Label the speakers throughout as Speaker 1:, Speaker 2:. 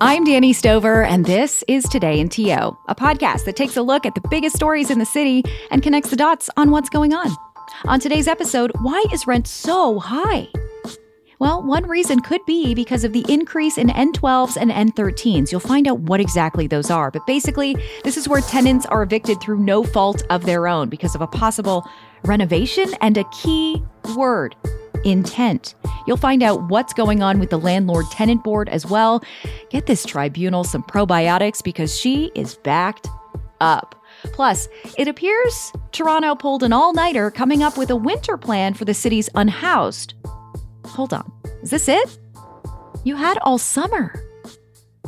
Speaker 1: I'm Dani Stover, and this is Today in TO, a podcast that takes a look at the biggest stories in the city and connects the dots on what's going on. On today's episode, why is rent so high? Well, one reason could be because of the increase in N12s and N13s. You'll find out what exactly those are. But basically, this is where tenants are evicted through no fault of their own because of a possible renovation and a key word intent. You'll find out what's going on with the landlord tenant board as well. Get this tribunal some probiotics because she is backed up. Plus, it appears Toronto pulled an all nighter coming up with a winter plan for the city's unhoused. Hold on, is this it? You had all summer.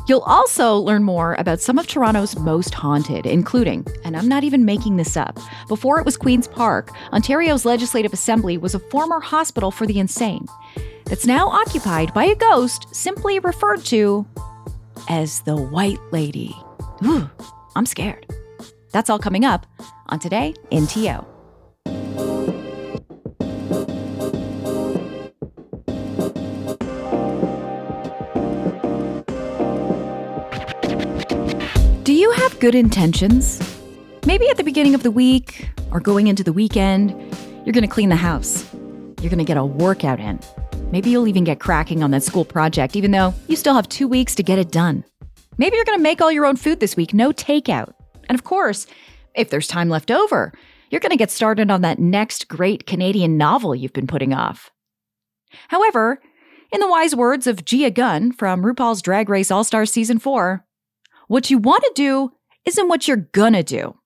Speaker 1: You'll also learn more about some of Toronto's most haunted, including, and I'm not even making this up, before it was Queen's Park, Ontario's Legislative Assembly was a former hospital for the insane that's now occupied by a ghost simply referred to as the White Lady. Ooh, I'm scared. That's all coming up on Today in TO. Good intentions? Maybe at the beginning of the week or going into the weekend, you're going to clean the house. You're going to get a workout in. Maybe you'll even get cracking on that school project, even though you still have two weeks to get it done. Maybe you're going to make all your own food this week, no takeout. And of course, if there's time left over, you're going to get started on that next great Canadian novel you've been putting off. However, in the wise words of Gia Gunn from RuPaul's Drag Race All Stars Season 4, what you want to do isn't what you're gonna do.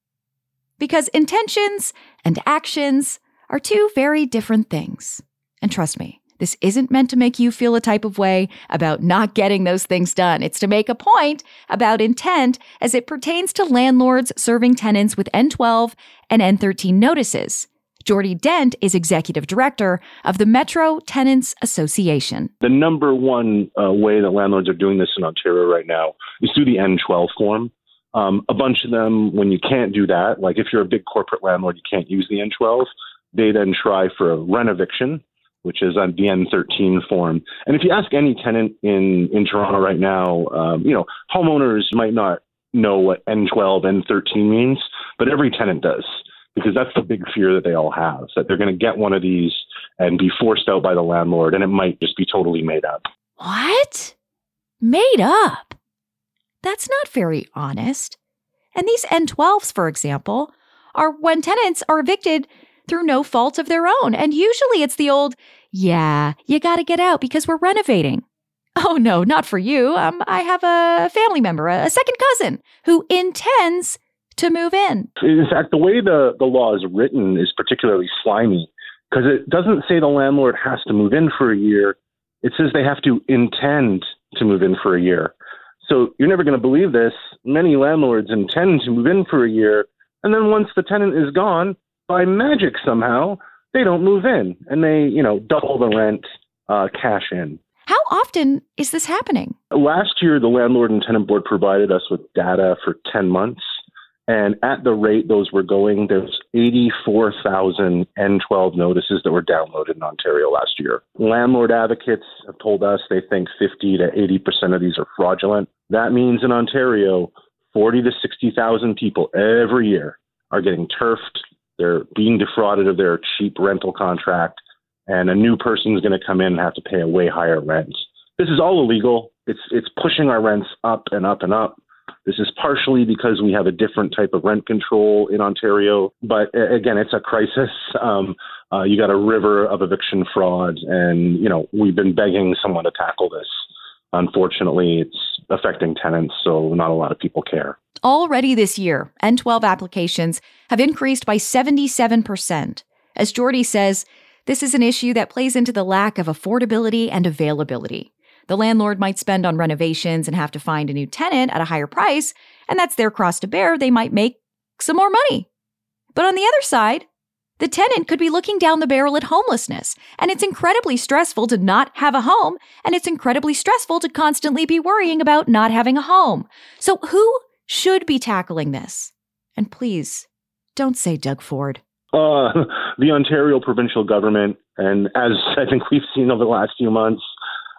Speaker 1: Because intentions and actions are two very different things. And trust me, this isn't meant to make you feel a type of way about not getting those things done. It's to make a point about intent as it pertains to landlords serving tenants with N12 and N13 notices. Geordie Dent is executive director of the Metro Tenants Association.
Speaker 2: The number one uh, way that landlords are doing this in Ontario right now is through the N12 form. Um, a bunch of them, when you can't do that, like if you're a big corporate landlord, you can't use the N12, they then try for a rent eviction, which is on the N13 form. And if you ask any tenant in, in Toronto right now, um, you know, homeowners might not know what N12, N13 means, but every tenant does because that's the big fear that they all have that they're going to get one of these and be forced out by the landlord, and it might just be totally made up.
Speaker 1: What? Made up? That's not very honest. And these N12s, for example, are when tenants are evicted through no fault of their own. And usually it's the old, yeah, you got to get out because we're renovating. Oh, no, not for you. Um, I have a family member, a second cousin, who intends to move in.
Speaker 2: In fact, the way the, the law is written is particularly slimy because it doesn't say the landlord has to move in for a year. It says they have to intend to move in for a year. So you're never going to believe this. Many landlords intend to move in for a year, and then once the tenant is gone, by magic somehow, they don't move in and they, you know, double the rent, uh, cash in.
Speaker 1: How often is this happening?
Speaker 2: Last year, the landlord and tenant board provided us with data for 10 months. And at the rate those were going, there's 84,000 N12 notices that were downloaded in Ontario last year. Landlord advocates have told us they think 50 to 80% of these are fraudulent. That means in Ontario, 40 to 60,000 people every year are getting turfed. They're being defrauded of their cheap rental contract, and a new person is going to come in and have to pay a way higher rent. This is all illegal. It's it's pushing our rents up and up and up. This is partially because we have a different type of rent control in Ontario, but again, it's a crisis. Um, uh, you got a river of eviction fraud, and you know we've been begging someone to tackle this. Unfortunately, it's affecting tenants, so not a lot of people care.
Speaker 1: Already this year, N12 applications have increased by 77%. As Geordie says, this is an issue that plays into the lack of affordability and availability. The landlord might spend on renovations and have to find a new tenant at a higher price, and that's their cross to bear. They might make some more money. But on the other side, the tenant could be looking down the barrel at homelessness, and it's incredibly stressful to not have a home, and it's incredibly stressful to constantly be worrying about not having a home. So, who should be tackling this? And please, Don't say Doug Ford.
Speaker 2: Uh, the Ontario provincial government, and as I think we've seen over the last few months,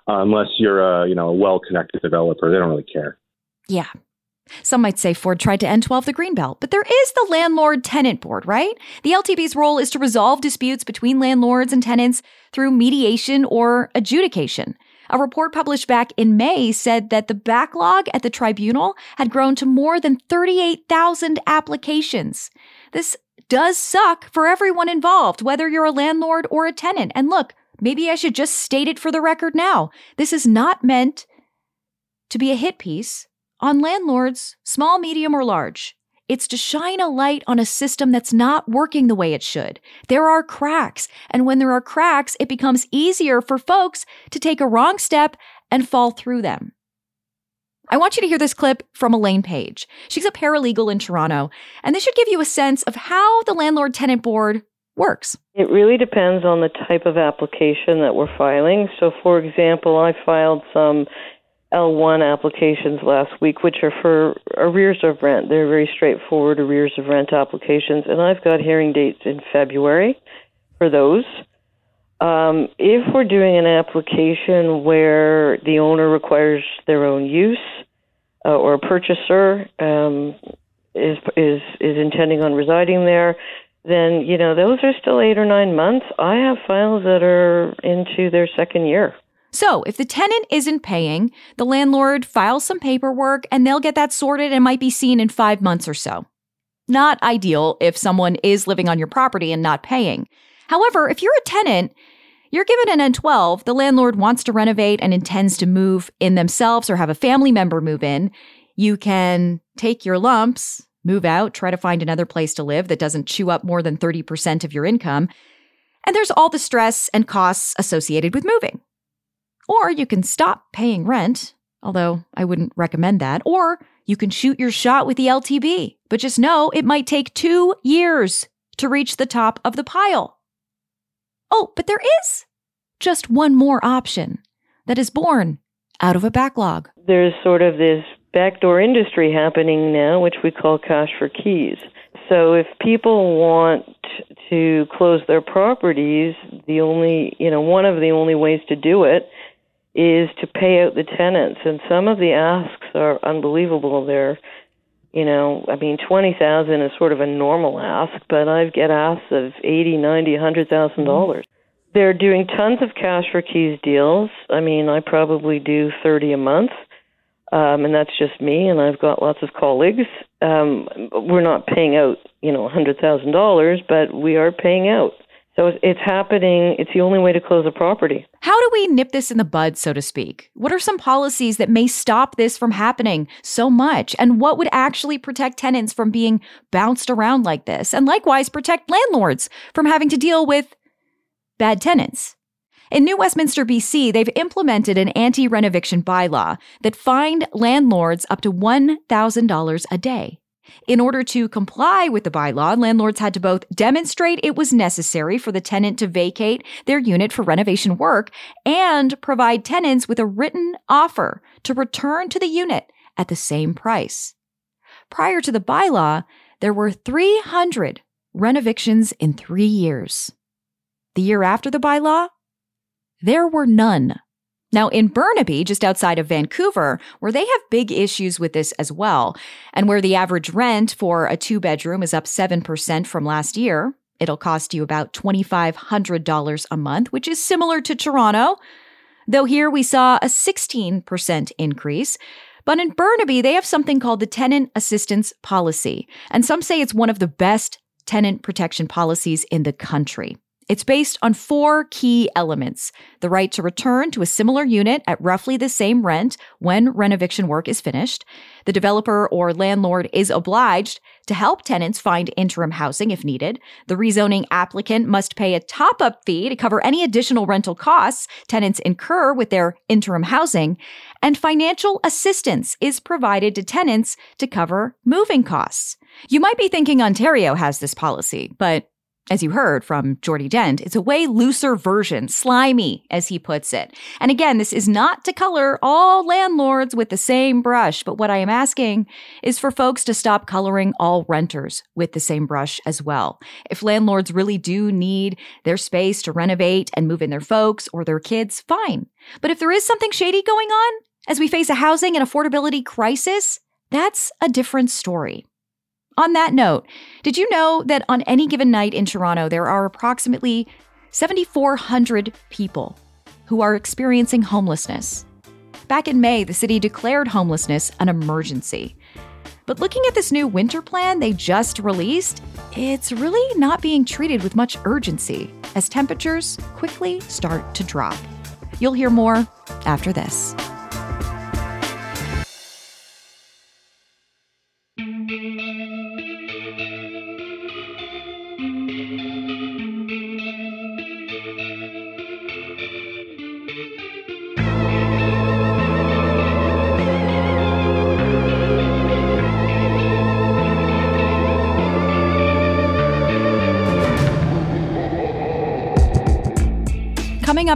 Speaker 2: uh, unless you're a you know a well-connected developer, they don't really care.
Speaker 1: Yeah. Some might say Ford tried to end 12 the Greenbelt, but there is the Landlord Tenant Board, right? The LTB's role is to resolve disputes between landlords and tenants through mediation or adjudication. A report published back in May said that the backlog at the tribunal had grown to more than 38,000 applications. This does suck for everyone involved, whether you're a landlord or a tenant. And look, maybe I should just state it for the record now. This is not meant to be a hit piece on landlords, small, medium, or large. It's to shine a light on a system that's not working the way it should. There are cracks, and when there are cracks, it becomes easier for folks to take a wrong step and fall through them. I want you to hear this clip from Elaine Page. She's a paralegal in Toronto, and this should give you a sense of how the Landlord Tenant Board works.
Speaker 3: It really depends on the type of application that we're filing. So, for example, I filed some L1 applications last week, which are for arrears of rent. They're very straightforward arrears of rent applications, and I've got hearing dates in February for those. Um, if we're doing an application where the owner requires their own use uh, or a purchaser um, is is is intending on residing there, then you know those are still eight or nine months. I have files that are into their second year.
Speaker 1: So, if the tenant isn't paying, the landlord files some paperwork and they'll get that sorted and might be seen in five months or so. Not ideal if someone is living on your property and not paying. However, if you're a tenant, you're given an N12, the landlord wants to renovate and intends to move in themselves or have a family member move in. You can take your lumps, move out, try to find another place to live that doesn't chew up more than 30% of your income. And there's all the stress and costs associated with moving. Or you can stop paying rent, although I wouldn't recommend that. Or you can shoot your shot with the LTB, but just know it might take two years to reach the top of the pile. Oh, but there is just one more option that is born out of a backlog.
Speaker 3: There's sort of this backdoor industry happening now, which we call cash for keys. So if people want to close their properties, the only, you know, one of the only ways to do it is to pay out the tenants, and some of the asks are unbelievable. They're, you know, I mean, twenty thousand is sort of a normal ask, but I get asks of eighty, ninety, hundred thousand mm-hmm. dollars. They're doing tons of cash for keys deals. I mean, I probably do thirty a month, um, and that's just me. And I've got lots of colleagues. Um, we're not paying out, you know, hundred thousand dollars, but we are paying out. So it's happening. It's the only way to close a property.
Speaker 1: How do we nip this in the bud, so to speak? What are some policies that may stop this from happening so much? And what would actually protect tenants from being bounced around like this? And likewise, protect landlords from having to deal with bad tenants? In New Westminster, BC, they've implemented an anti renoviction bylaw that fined landlords up to $1,000 a day. In order to comply with the bylaw, landlords had to both demonstrate it was necessary for the tenant to vacate their unit for renovation work and provide tenants with a written offer to return to the unit at the same price. Prior to the bylaw, there were 300 renovictions in three years. The year after the bylaw, there were none. Now, in Burnaby, just outside of Vancouver, where they have big issues with this as well, and where the average rent for a two bedroom is up 7% from last year, it'll cost you about $2,500 a month, which is similar to Toronto. Though here we saw a 16% increase. But in Burnaby, they have something called the Tenant Assistance Policy. And some say it's one of the best tenant protection policies in the country. It's based on four key elements the right to return to a similar unit at roughly the same rent when renoviction work is finished. The developer or landlord is obliged to help tenants find interim housing if needed. The rezoning applicant must pay a top up fee to cover any additional rental costs tenants incur with their interim housing. And financial assistance is provided to tenants to cover moving costs. You might be thinking Ontario has this policy, but As you heard from Geordie Dent, it's a way looser version, slimy, as he puts it. And again, this is not to color all landlords with the same brush, but what I am asking is for folks to stop coloring all renters with the same brush as well. If landlords really do need their space to renovate and move in their folks or their kids, fine. But if there is something shady going on, as we face a housing and affordability crisis, that's a different story. On that note, did you know that on any given night in Toronto, there are approximately 7,400 people who are experiencing homelessness? Back in May, the city declared homelessness an emergency. But looking at this new winter plan they just released, it's really not being treated with much urgency as temperatures quickly start to drop. You'll hear more after this.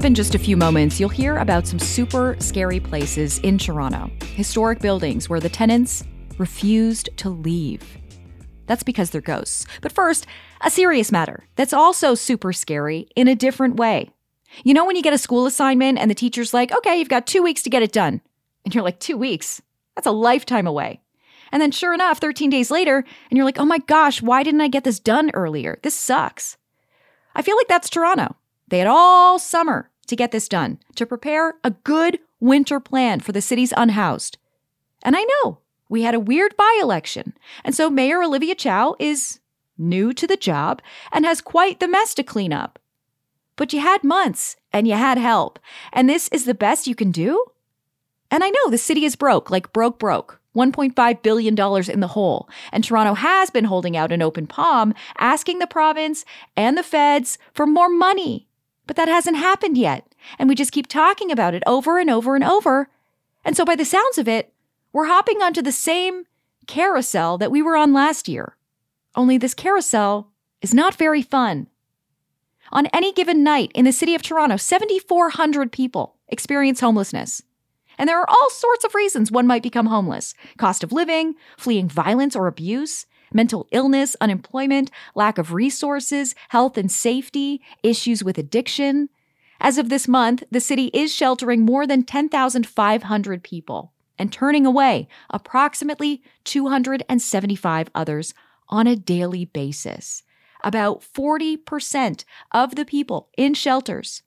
Speaker 1: In just a few moments, you'll hear about some super scary places in Toronto, historic buildings where the tenants refused to leave. That's because they're ghosts. But first, a serious matter that's also super scary in a different way. You know, when you get a school assignment and the teacher's like, okay, you've got two weeks to get it done. And you're like, two weeks? That's a lifetime away. And then sure enough, 13 days later, and you're like, oh my gosh, why didn't I get this done earlier? This sucks. I feel like that's Toronto. They had all summer to get this done, to prepare a good winter plan for the city's unhoused. And I know we had a weird by election, and so Mayor Olivia Chow is new to the job and has quite the mess to clean up. But you had months and you had help, and this is the best you can do? And I know the city is broke, like broke, broke. $1.5 billion in the hole. And Toronto has been holding out an open palm, asking the province and the feds for more money. But that hasn't happened yet. And we just keep talking about it over and over and over. And so, by the sounds of it, we're hopping onto the same carousel that we were on last year. Only this carousel is not very fun. On any given night in the city of Toronto, 7,400 people experience homelessness. And there are all sorts of reasons one might become homeless cost of living, fleeing violence or abuse, mental illness, unemployment, lack of resources, health and safety, issues with addiction. As of this month, the city is sheltering more than 10,500 people and turning away approximately 275 others on a daily basis. About 40% of the people in shelters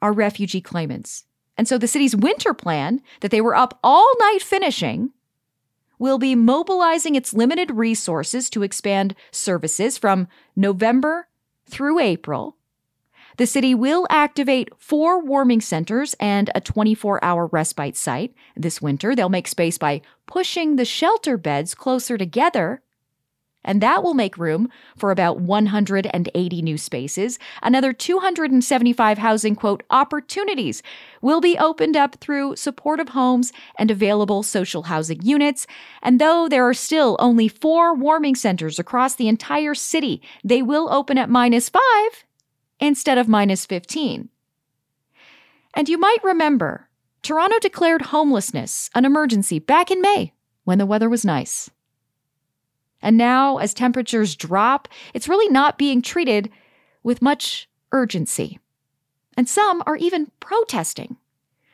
Speaker 1: are refugee claimants. And so the city's winter plan that they were up all night finishing will be mobilizing its limited resources to expand services from November through April. The city will activate four warming centers and a 24 hour respite site. This winter, they'll make space by pushing the shelter beds closer together and that will make room for about 180 new spaces. Another 275 housing, quote, opportunities will be opened up through supportive homes and available social housing units. And though there are still only four warming centers across the entire city, they will open at minus five instead of minus 15. And you might remember, Toronto declared homelessness an emergency back in May when the weather was nice. And now, as temperatures drop, it's really not being treated with much urgency. And some are even protesting.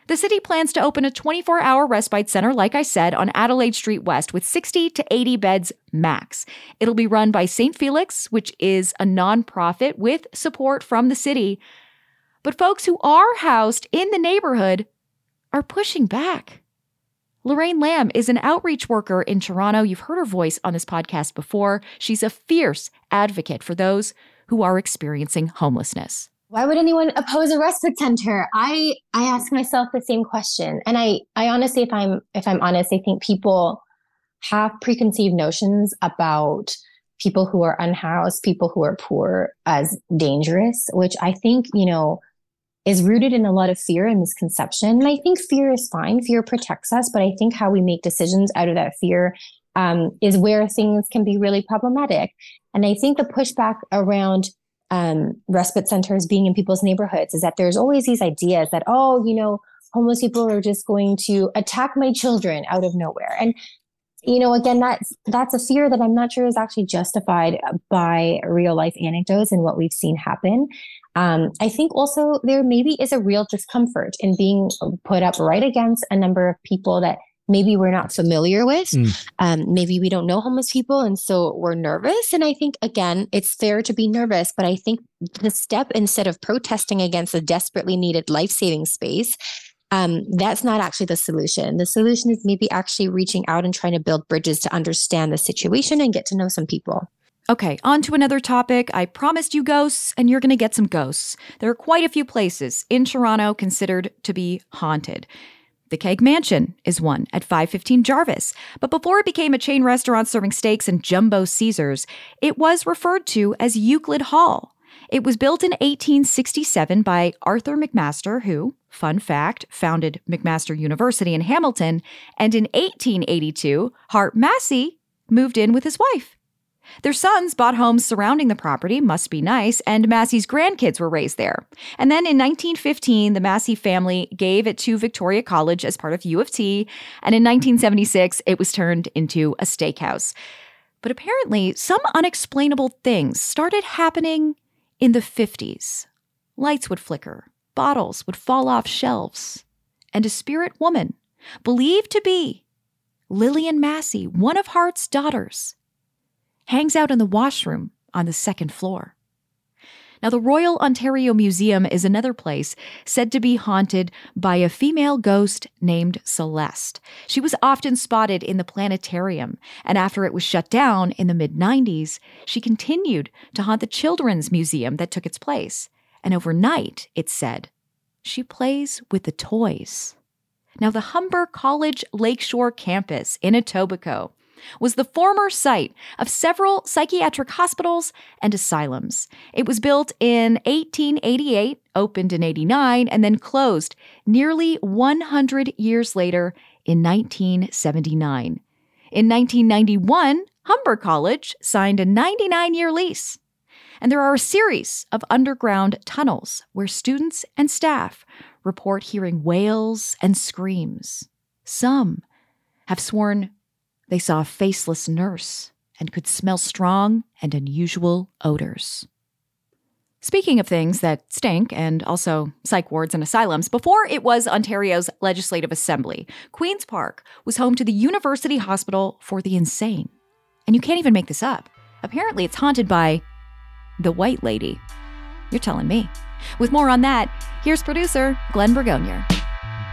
Speaker 1: The city plans to open a 24 hour respite center, like I said, on Adelaide Street West with 60 to 80 beds max. It'll be run by St. Felix, which is a nonprofit with support from the city. But folks who are housed in the neighborhood are pushing back. Lorraine Lam is an outreach worker in Toronto. You've heard her voice on this podcast before. She's a fierce advocate for those who are experiencing homelessness.
Speaker 4: Why would anyone oppose a respite center? I I ask myself the same question. And I I honestly if I'm if I'm honest, I think people have preconceived notions about people who are unhoused, people who are poor as dangerous, which I think, you know, is rooted in a lot of fear and misconception. And I think fear is fine. Fear protects us, but I think how we make decisions out of that fear um, is where things can be really problematic. And I think the pushback around um, respite centers being in people's neighborhoods is that there's always these ideas that, oh, you know, homeless people are just going to attack my children out of nowhere. And you know again that's that's a fear that i'm not sure is actually justified by real life anecdotes and what we've seen happen um, i think also there maybe is a real discomfort in being put up right against a number of people that maybe we're not familiar with. Mm. Um, maybe we don't know homeless people. And so we're nervous. And I think, again, it's fair to be nervous. But I think the step, instead of protesting against a desperately needed life saving space, um, that's not actually the solution. The solution is maybe actually reaching out and trying to build bridges to understand the situation and get to know some people.
Speaker 1: Okay, on to another topic. I promised you ghosts, and you're going to get some ghosts. There are quite a few places in Toronto considered to be haunted. The Keg Mansion is one at 515 Jarvis. But before it became a chain restaurant serving steaks and jumbo Caesars, it was referred to as Euclid Hall. It was built in 1867 by Arthur McMaster, who, fun fact, founded McMaster University in Hamilton, and in 1882, Hart Massey moved in with his wife. Their sons bought homes surrounding the property, must be nice, and Massey's grandkids were raised there. And then in 1915, the Massey family gave it to Victoria College as part of U of T, and in 1976, it was turned into a steakhouse. But apparently, some unexplainable things started happening in the 50s. Lights would flicker, bottles would fall off shelves, and a spirit woman, believed to be Lillian Massey, one of Hart's daughters, hangs out in the washroom on the second floor. Now, the Royal Ontario Museum is another place said to be haunted by a female ghost named Celeste. She was often spotted in the planetarium, and after it was shut down in the mid 90s, she continued to haunt the Children's Museum that took its place. And overnight, it's said, she plays with the toys. Now, the Humber College Lakeshore campus in Etobicoke was the former site of several psychiatric hospitals and asylums. It was built in 1888, opened in 89, and then closed nearly 100 years later in 1979. In 1991, Humber College signed a 99 year lease. And there are a series of underground tunnels where students and staff report hearing wails and screams. Some have sworn they saw a faceless nurse and could smell strong and unusual odors. Speaking of things that stink and also psych wards and asylums, before it was Ontario's Legislative Assembly, Queen's Park was home to the University Hospital for the Insane. And you can't even make this up. Apparently, it's haunted by the White Lady. You're telling me. With more on that, here's producer Glenn Bragonier.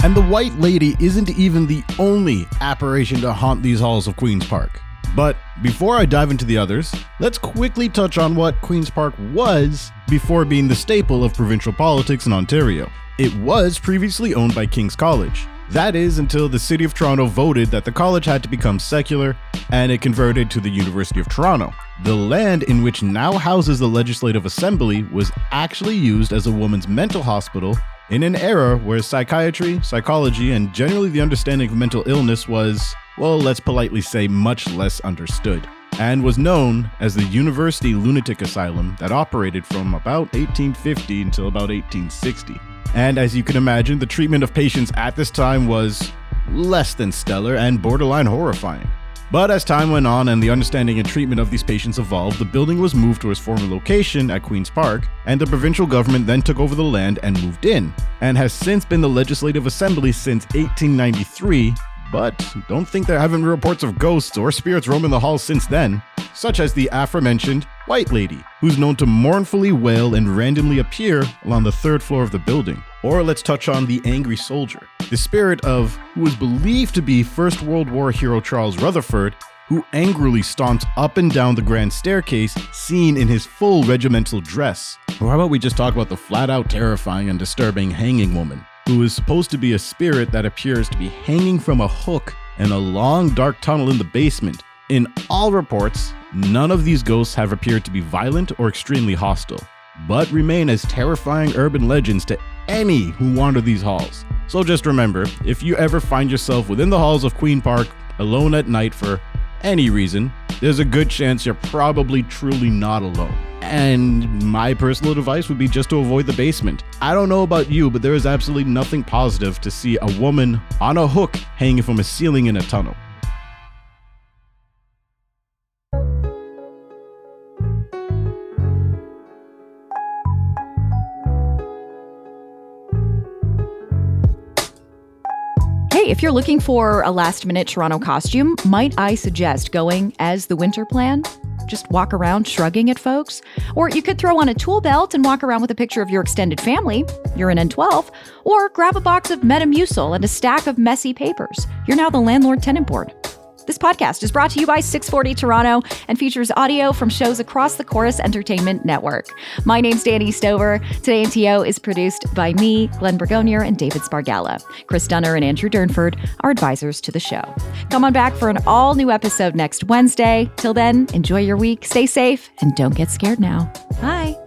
Speaker 5: And the White Lady isn't even the only apparition to haunt these halls of Queen's Park. But before I dive into the others, let's quickly touch on what Queen's Park was before being the staple of provincial politics in Ontario. It was previously owned by King's College. That is until the City of Toronto voted that the college had to become secular and it converted to the University of Toronto. The land in which now houses the Legislative Assembly was actually used as a woman's mental hospital in an era where psychiatry, psychology, and generally the understanding of mental illness was, well, let's politely say, much less understood, and was known as the University Lunatic Asylum that operated from about 1850 until about 1860. And as you can imagine, the treatment of patients at this time was less than stellar and borderline horrifying. But as time went on and the understanding and treatment of these patients evolved, the building was moved to its former location at Queen's Park, and the provincial government then took over the land and moved in, and has since been the Legislative Assembly since 1893. But don't think there haven't been reports of ghosts or spirits roaming the halls since then, such as the aforementioned White Lady, who's known to mournfully wail and randomly appear along the third floor of the building. Or let's touch on the Angry Soldier, the spirit of who is believed to be First World War hero Charles Rutherford, who angrily stomps up and down the grand staircase, seen in his full regimental dress. Or how about we just talk about the flat out terrifying and disturbing Hanging Woman, who is supposed to be a spirit that appears to be hanging from a hook in a long dark tunnel in the basement. In all reports, none of these ghosts have appeared to be violent or extremely hostile, but remain as terrifying urban legends to any who wander these halls. So just remember if you ever find yourself within the halls of Queen Park alone at night for any reason, there's a good chance you're probably truly not alone. And my personal advice would be just to avoid the basement. I don't know about you, but there is absolutely nothing positive to see a woman on a hook hanging from a ceiling in a tunnel.
Speaker 1: If you're looking for a last minute Toronto costume, might I suggest going as the winter plan? Just walk around shrugging at folks. Or you could throw on a tool belt and walk around with a picture of your extended family. You're an N12. Or grab a box of Metamucil and a stack of messy papers. You're now the landlord tenant board. This podcast is brought to you by 640 Toronto and features audio from shows across the Chorus Entertainment Network. My name's Dani Stover. Today in TO is produced by me, Glenn Bragonier, and David Spargala. Chris Dunner and Andrew Durnford are advisors to the show. Come on back for an all new episode next Wednesday. Till then, enjoy your week, stay safe, and don't get scared now. Bye.